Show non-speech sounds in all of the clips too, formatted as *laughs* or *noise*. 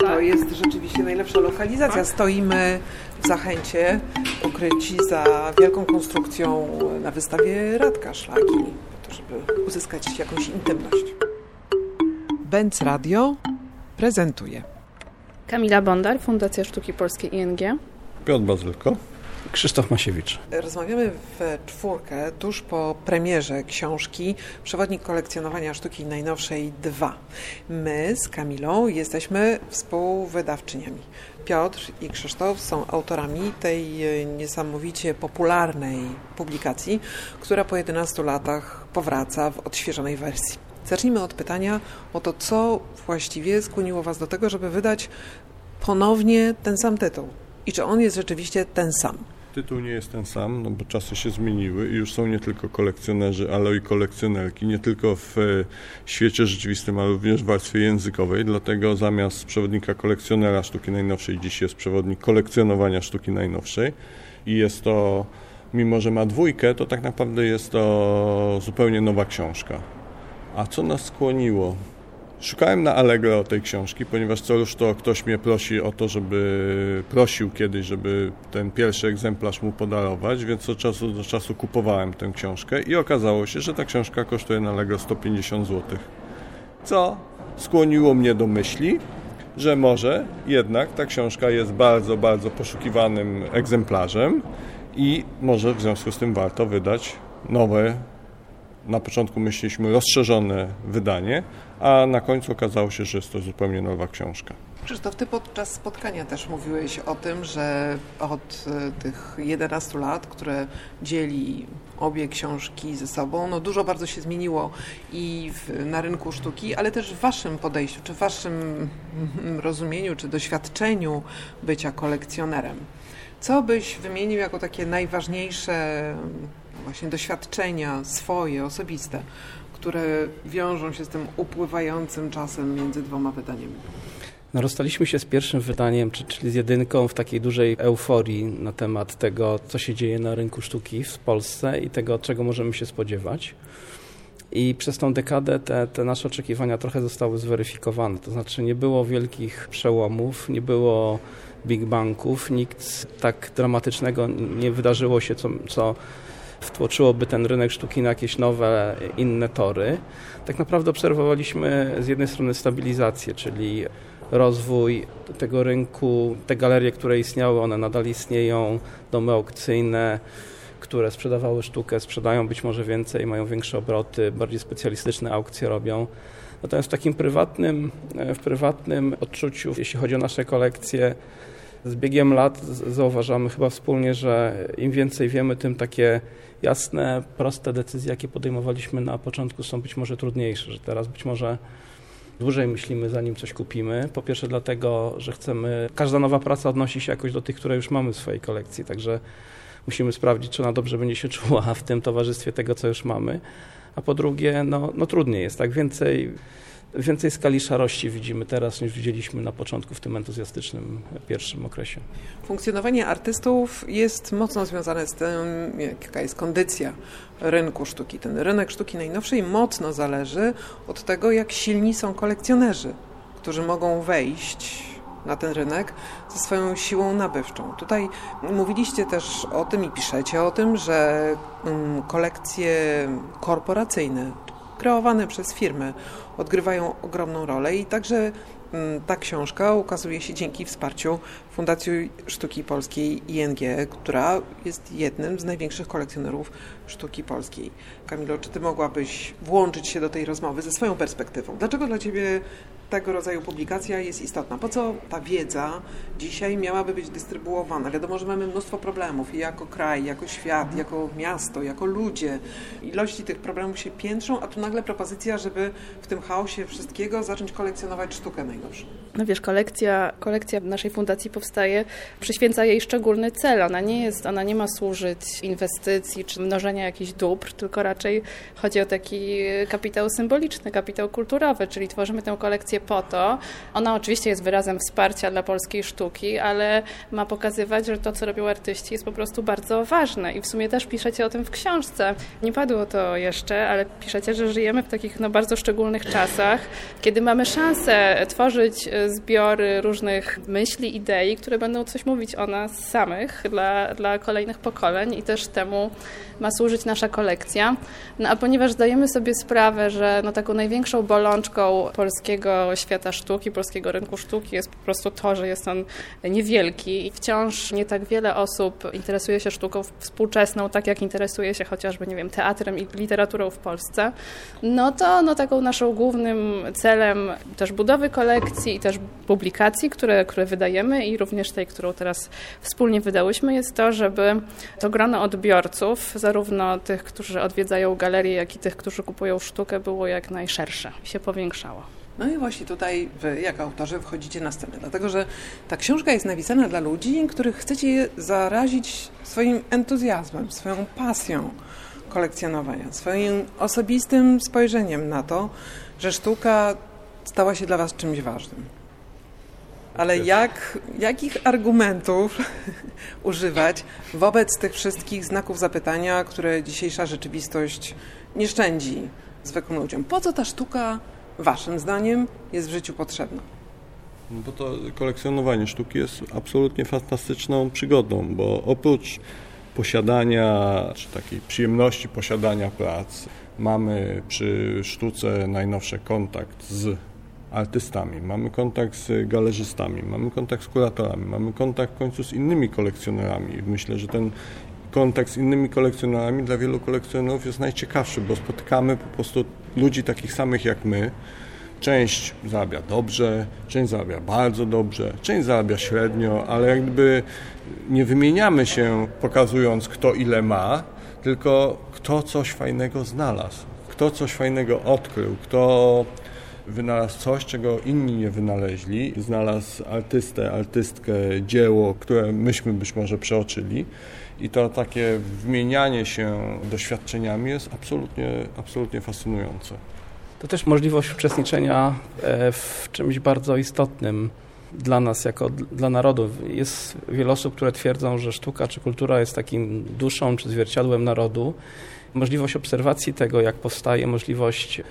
No to jest rzeczywiście najlepsza lokalizacja. Stoimy w Zachęcie, ukryci za wielką konstrukcją na wystawie Radka Szlaki, po to, żeby uzyskać jakąś intymność. Benz Radio prezentuje. Kamila Bondar, Fundacja Sztuki Polskiej ING. Piotr Bazylko. Krzysztof Masiewicz. Rozmawiamy w czwórkę tuż po premierze książki Przewodnik kolekcjonowania sztuki najnowszej 2. My z Kamilą jesteśmy współwydawczyniami. Piotr i Krzysztof są autorami tej niesamowicie popularnej publikacji, która po 11 latach powraca w odświeżonej wersji. Zacznijmy od pytania o to, co właściwie skłoniło Was do tego, żeby wydać ponownie ten sam tytuł. I czy on jest rzeczywiście ten sam? Tytuł nie jest ten sam, no bo czasy się zmieniły i już są nie tylko kolekcjonerzy, ale i kolekcjonerki, nie tylko w e, świecie rzeczywistym, ale również w warstwie językowej. Dlatego zamiast przewodnika kolekcjonera sztuki najnowszej, dziś jest przewodnik kolekcjonowania sztuki najnowszej. I jest to, mimo że ma dwójkę, to tak naprawdę jest to zupełnie nowa książka. A co nas skłoniło? Szukałem na Allegro tej książki, ponieważ co już to ktoś mnie prosi o to, żeby prosił kiedyś, żeby ten pierwszy egzemplarz mu podarować, więc od czasu do czasu kupowałem tę książkę i okazało się, że ta książka kosztuje na Allegro 150 zł. Co skłoniło mnie do myśli, że może jednak ta książka jest bardzo, bardzo poszukiwanym egzemplarzem i może w związku z tym warto wydać nowe na początku myśleliśmy rozszerzone wydanie, a na końcu okazało się, że jest to zupełnie nowa książka. Krzysztof, ty podczas spotkania też mówiłeś o tym, że od e, tych 11 lat, które dzieli obie książki ze sobą, no dużo bardzo się zmieniło i w, na rynku sztuki, ale też w waszym podejściu, czy w waszym rozumieniu, czy doświadczeniu bycia kolekcjonerem. Co byś wymienił jako takie najważniejsze właśnie doświadczenia swoje, osobiste, które wiążą się z tym upływającym czasem między dwoma wydaniami? No, rozstaliśmy się z pierwszym wydaniem, czyli z jedynką w takiej dużej euforii na temat tego, co się dzieje na rynku sztuki w Polsce i tego, czego możemy się spodziewać. I przez tą dekadę te, te nasze oczekiwania trochę zostały zweryfikowane. To znaczy nie było wielkich przełomów, nie było big banków, nikt tak dramatycznego nie wydarzyło się, co, co wtłoczyłoby ten rynek sztuki na jakieś nowe, inne tory. Tak naprawdę obserwowaliśmy z jednej strony stabilizację, czyli rozwój tego rynku, te galerie, które istniały, one nadal istnieją, domy aukcyjne, które sprzedawały sztukę, sprzedają być może więcej, mają większe obroty, bardziej specjalistyczne aukcje robią. Natomiast w takim prywatnym, w prywatnym odczuciu, jeśli chodzi o nasze kolekcje, z biegiem lat zauważamy chyba wspólnie, że im więcej wiemy, tym takie jasne, proste decyzje, jakie podejmowaliśmy na początku są być może trudniejsze, że teraz być może dłużej myślimy, zanim coś kupimy. Po pierwsze dlatego, że chcemy, każda nowa praca odnosi się jakoś do tych, które już mamy w swojej kolekcji, także musimy sprawdzić, czy ona dobrze będzie się *laughs* czuła w tym towarzystwie tego, co już mamy. A po drugie, no, no trudniej jest, tak więcej więcej skali szarości widzimy teraz niż widzieliśmy na początku w tym entuzjastycznym pierwszym okresie. Funkcjonowanie artystów jest mocno związane z tym, jaka jest kondycja rynku sztuki. Ten rynek sztuki najnowszej mocno zależy od tego, jak silni są kolekcjonerzy, którzy mogą wejść na ten rynek ze swoją siłą nabywczą. Tutaj mówiliście też o tym i piszecie o tym, że mm, kolekcje korporacyjne, kreowane przez firmy, odgrywają ogromną rolę i także mm, ta książka ukazuje się dzięki wsparciu Fundacji Sztuki Polskiej ING, która jest jednym z największych kolekcjonerów sztuki polskiej. Kamilo, czy ty mogłabyś włączyć się do tej rozmowy ze swoją perspektywą? Dlaczego dla ciebie tego rodzaju publikacja jest istotna. Po co ta wiedza dzisiaj miałaby być dystrybuowana? Wiadomo, że mamy mnóstwo problemów i jako kraj, jako świat, jako miasto, jako ludzie. Ilości tych problemów się piętrzą, a tu nagle propozycja, żeby w tym chaosie wszystkiego zacząć kolekcjonować sztukę najnowszą. No wiesz, kolekcja, kolekcja naszej fundacji powstaje, przyświęca jej szczególny cel. Ona nie jest, ona nie ma służyć inwestycji czy mnożenia jakichś dóbr, tylko raczej chodzi o taki kapitał symboliczny, kapitał kulturowy, czyli tworzymy tę kolekcję po to. Ona oczywiście jest wyrazem wsparcia dla polskiej sztuki, ale ma pokazywać, że to, co robią artyści, jest po prostu bardzo ważne. I w sumie też piszecie o tym w książce. Nie padło to jeszcze, ale piszecie, że żyjemy w takich no, bardzo szczególnych czasach, kiedy mamy szansę tworzyć e, zbiory różnych myśli, idei, które będą coś mówić o nas samych dla, dla kolejnych pokoleń i też temu ma służyć nasza kolekcja. No a ponieważ zdajemy sobie sprawę, że no, taką największą bolączką polskiego świata sztuki, polskiego rynku sztuki jest po prostu to, że jest on niewielki i wciąż nie tak wiele osób interesuje się sztuką współczesną, tak jak interesuje się chociażby, nie wiem, teatrem i literaturą w Polsce, no to no, taką naszą głównym celem też budowy kolekcji i też publikacji, które, które wydajemy i również tej, którą teraz wspólnie wydałyśmy, jest to, żeby to grono odbiorców, zarówno tych, którzy odwiedzają galerię, jak i tych, którzy kupują sztukę, było jak najszersze się powiększało. No i właśnie tutaj wy, jak autorzy, wchodzicie na scenę, dlatego że ta książka jest napisana dla ludzi, których chcecie zarazić swoim entuzjazmem, swoją pasją kolekcjonowania, swoim osobistym spojrzeniem na to, że sztuka stała się dla Was czymś ważnym. Ale jak, jakich argumentów *laughs* używać wobec tych wszystkich znaków zapytania, które dzisiejsza rzeczywistość nie szczędzi zwykłym ludziom? Po co ta sztuka, Waszym zdaniem, jest w życiu potrzebna? No bo to kolekcjonowanie sztuki jest absolutnie fantastyczną przygodą, bo oprócz posiadania, czy takiej przyjemności posiadania prac, mamy przy sztuce najnowszy kontakt z artystami, mamy kontakt z galerzystami, mamy kontakt z kuratorami, mamy kontakt w końcu z innymi kolekcjonerami. Myślę, że ten kontakt z innymi kolekcjonerami dla wielu kolekcjonerów jest najciekawszy, bo spotykamy po prostu ludzi takich samych jak my. Część zarabia dobrze, część zarabia bardzo dobrze, część zarabia średnio, ale jakby nie wymieniamy się pokazując kto ile ma, tylko kto coś fajnego znalazł, kto coś fajnego odkrył, kto wynalazł coś, czego inni nie wynaleźli, znalazł artystę, artystkę, dzieło, które myśmy być może przeoczyli. I to takie wymienianie się doświadczeniami jest absolutnie, absolutnie fascynujące. To też możliwość uczestniczenia e, w czymś bardzo istotnym dla nas, jako dla narodu. Jest wiele osób, które twierdzą, że sztuka czy kultura jest takim duszą czy zwierciadłem narodu. Możliwość obserwacji tego, jak powstaje, możliwość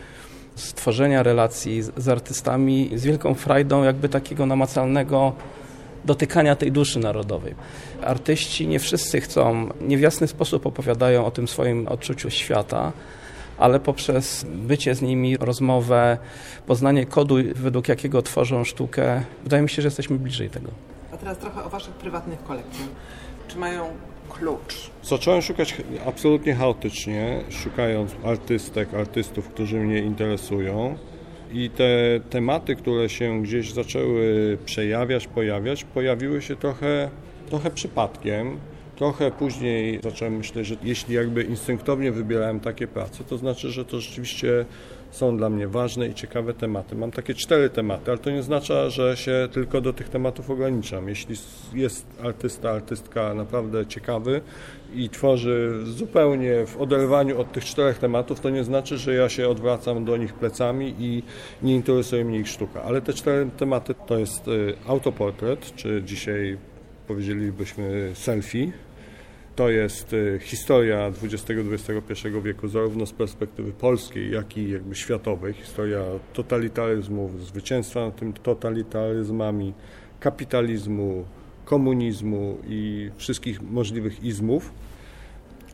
stworzenia relacji z, z artystami z wielką frajdą jakby takiego namacalnego dotykania tej duszy narodowej. Artyści nie wszyscy chcą, nie w jasny sposób opowiadają o tym swoim odczuciu świata, ale poprzez bycie z nimi, rozmowę, poznanie kodu, według jakiego tworzą sztukę, wydaje mi się, że jesteśmy bliżej tego. A teraz trochę o Waszych prywatnych kolekcjach. Czy mają klucz? Zacząłem szukać absolutnie chaotycznie, szukając artystek, artystów, którzy mnie interesują. I te tematy, które się gdzieś zaczęły przejawiać, pojawiać, pojawiły się trochę, trochę przypadkiem. Trochę później zacząłem myśleć, że jeśli jakby instynktownie wybierałem takie prace, to znaczy, że to rzeczywiście są dla mnie ważne i ciekawe tematy. Mam takie cztery tematy, ale to nie oznacza, że się tylko do tych tematów ograniczam. Jeśli jest artysta, artystka naprawdę ciekawy i tworzy zupełnie w oderwaniu od tych czterech tematów, to nie znaczy, że ja się odwracam do nich plecami i nie interesuje mnie ich sztuka. Ale te cztery tematy to jest y, autoportret, czy dzisiaj powiedzielibyśmy selfie, to jest y, historia XX-XXI wieku, zarówno z perspektywy polskiej, jak i jakby światowej. Historia totalitaryzmów, zwycięstwa nad tym totalitaryzmami, kapitalizmu, komunizmu i wszystkich możliwych izmów.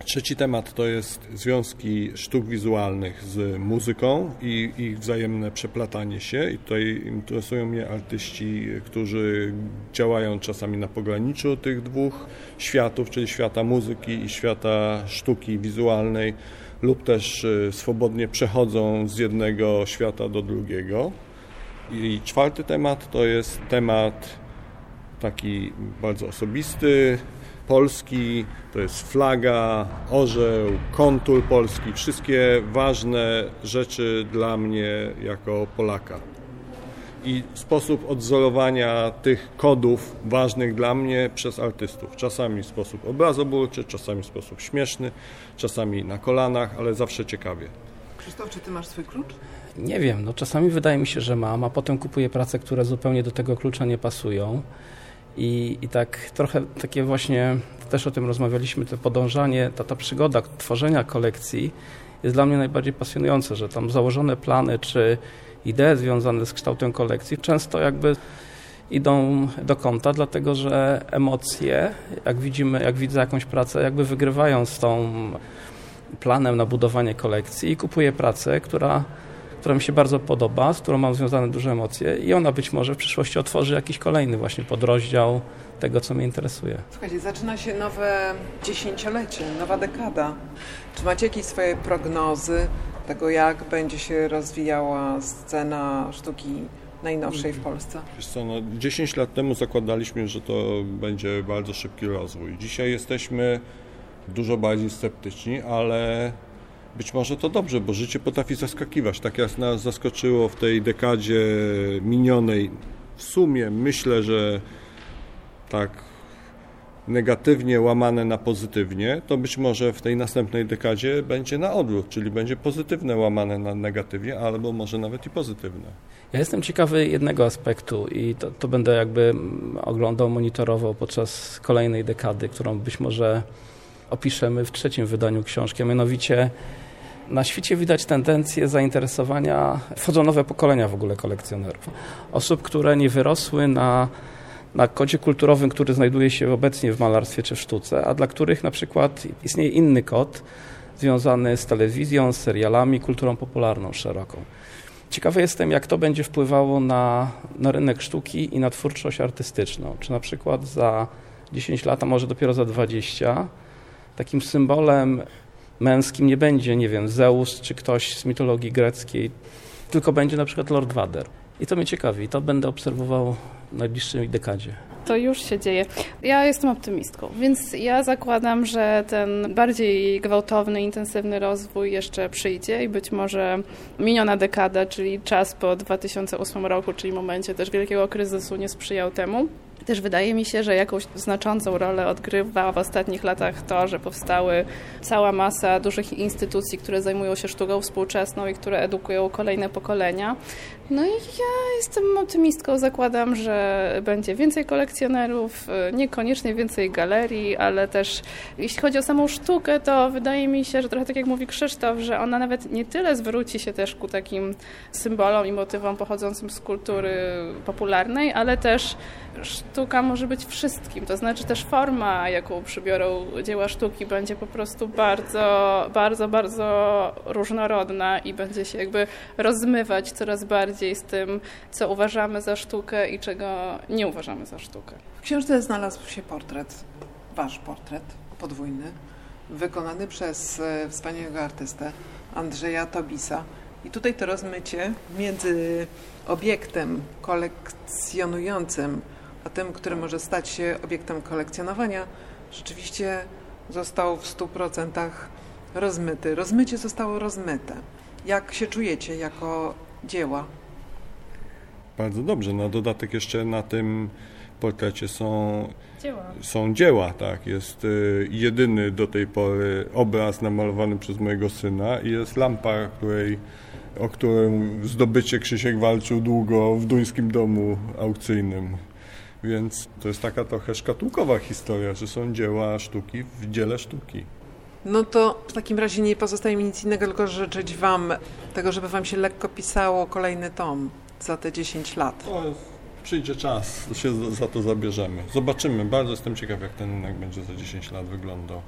Trzeci temat to jest związki sztuk wizualnych z muzyką i ich wzajemne przeplatanie się. I tutaj interesują mnie artyści, którzy działają czasami na pograniczu tych dwóch światów, czyli świata muzyki i świata sztuki wizualnej, lub też e, swobodnie przechodzą z jednego świata do drugiego. I czwarty temat to jest temat taki bardzo osobisty, Polski, to jest flaga, orzeł, kontur Polski, wszystkie ważne rzeczy dla mnie jako Polaka. I sposób odzorowania tych kodów ważnych dla mnie przez artystów. Czasami w sposób obrazobórczy, czasami w sposób śmieszny, czasami na kolanach, ale zawsze ciekawie. Krzysztof, czy ty masz swój klucz? Nie wiem, no czasami wydaje mi się, że mam, a potem kupuję prace, które zupełnie do tego klucza nie pasują. I, I tak trochę takie właśnie, też o tym rozmawialiśmy, to podążanie, ta, ta przygoda tworzenia kolekcji jest dla mnie najbardziej pasjonujące, że tam założone plany czy idee związane z kształtem kolekcji często jakby idą do kąta, dlatego że emocje, jak widzimy, jak widzę jakąś pracę, jakby wygrywają z tą planem na budowanie kolekcji i kupuję pracę, która, która mi się bardzo podoba, z którą mam związane duże emocje i ona być może w przyszłości otworzy jakiś kolejny właśnie podrozdział tego, co mnie interesuje. Słuchajcie, zaczyna się nowe dziesięciolecie, nowa dekada. Czy macie jakieś swoje prognozy tego, jak będzie się rozwijała scena sztuki najnowszej w Polsce? Wiesz co, no 10 lat temu zakładaliśmy, że to będzie bardzo szybki rozwój. Dzisiaj jesteśmy dużo bardziej sceptyczni, ale być może to dobrze, bo życie potrafi zaskakiwać. Tak jak nas zaskoczyło w tej dekadzie minionej, w sumie myślę, że tak negatywnie łamane na pozytywnie, to być może w tej następnej dekadzie będzie na odwrót, czyli będzie pozytywne łamane na negatywnie, albo może nawet i pozytywne. Ja jestem ciekawy jednego aspektu i to, to będę jakby oglądał, monitorował podczas kolejnej dekady, którą być może opiszemy w trzecim wydaniu książki, a mianowicie na świecie widać tendencję zainteresowania, wchodzą nowe pokolenia w ogóle kolekcjonerów. Osób, które nie wyrosły na, na kodzie kulturowym, który znajduje się obecnie w malarstwie czy w sztuce, a dla których na przykład istnieje inny kod związany z telewizją, z serialami, kulturą popularną szeroką. Ciekawy jestem, jak to będzie wpływało na, na rynek sztuki i na twórczość artystyczną. Czy na przykład za 10 lat, a może dopiero za 20, takim symbolem męskim nie będzie, nie wiem, Zeus czy ktoś z mitologii greckiej, tylko będzie na przykład Lord Vader. I to mnie ciekawi, to będę obserwował w najbliższej dekadzie. To już się dzieje. Ja jestem optymistką, więc ja zakładam, że ten bardziej gwałtowny, intensywny rozwój jeszcze przyjdzie i być może miniona dekada, czyli czas po 2008 roku, czyli momencie też wielkiego kryzysu nie sprzyjał temu. Też wydaje mi się, że jakąś znaczącą rolę odgrywa w ostatnich latach to, że powstały cała masa dużych instytucji, które zajmują się sztuką współczesną i które edukują kolejne pokolenia. No i ja jestem optymistką, zakładam, że będzie więcej kolekcjonerów, niekoniecznie więcej galerii, ale też jeśli chodzi o samą sztukę, to wydaje mi się, że trochę tak jak mówi Krzysztof, że ona nawet nie tyle zwróci się też ku takim symbolom i motywom pochodzącym z kultury popularnej, ale też sztuka może być wszystkim, to znaczy też forma, jaką przybiorą dzieła sztuki będzie po prostu bardzo, bardzo, bardzo różnorodna i będzie się jakby rozmywać coraz bardziej z tym, co uważamy za sztukę i czego nie uważamy za sztukę. W książce znalazł się portret, wasz portret podwójny, wykonany przez e, wspaniałego artystę Andrzeja Tobisa. I tutaj to rozmycie między obiektem kolekcjonującym a tym, który może stać się obiektem kolekcjonowania, rzeczywiście został w 100% rozmyty. Rozmycie zostało rozmyte. Jak się czujecie jako dzieła? Bardzo dobrze. Na dodatek jeszcze na tym portrecie są dzieła. Są dzieła, tak. Jest y, jedyny do tej pory obraz namalowany przez mojego syna i jest lampa, której, o którą zdobycie Krzysiek walczył długo w duńskim domu aukcyjnym. Więc to jest taka trochę szkatułkowa historia, że są dzieła sztuki w dziele sztuki. No to w takim razie nie pozostaje mi nic innego, tylko życzyć Wam tego, żeby Wam się lekko pisało kolejny tom za te 10 lat. Przyjdzie czas, się za to zabierzemy. Zobaczymy. Bardzo jestem ciekaw, jak ten rynek będzie za 10 lat wyglądał.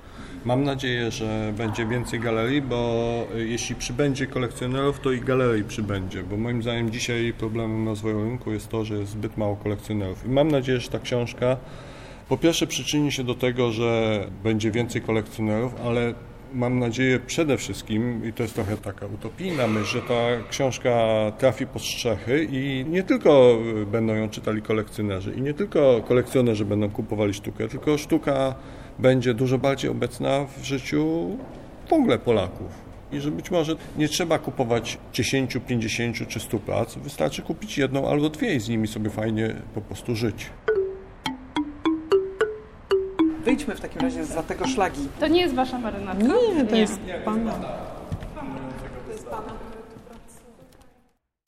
Mam nadzieję, że będzie więcej galerii, bo jeśli przybędzie kolekcjonerów, to i galerii przybędzie, bo moim zdaniem dzisiaj problemem rozwoju rynku jest to, że jest zbyt mało kolekcjonerów. I mam nadzieję, że ta książka po pierwsze przyczyni się do tego, że będzie więcej kolekcjonerów, ale mam nadzieję przede wszystkim, i to jest trochę taka utopijna myśl, że ta książka trafi pod strzechy i nie tylko będą ją czytali kolekcjonerzy i nie tylko kolekcjonerzy będą kupowali sztukę, tylko sztuka będzie dużo bardziej obecna w życiu w ogóle Polaków. I że być może nie trzeba kupować 10, 50 czy 100 prac, wystarczy kupić jedną albo dwie i z nimi sobie fajnie po prostu żyć. Wyjdźmy w takim razie za tego szlagi. To nie jest wasza marynatka? Nie, to nie. jest pana. To jest pana.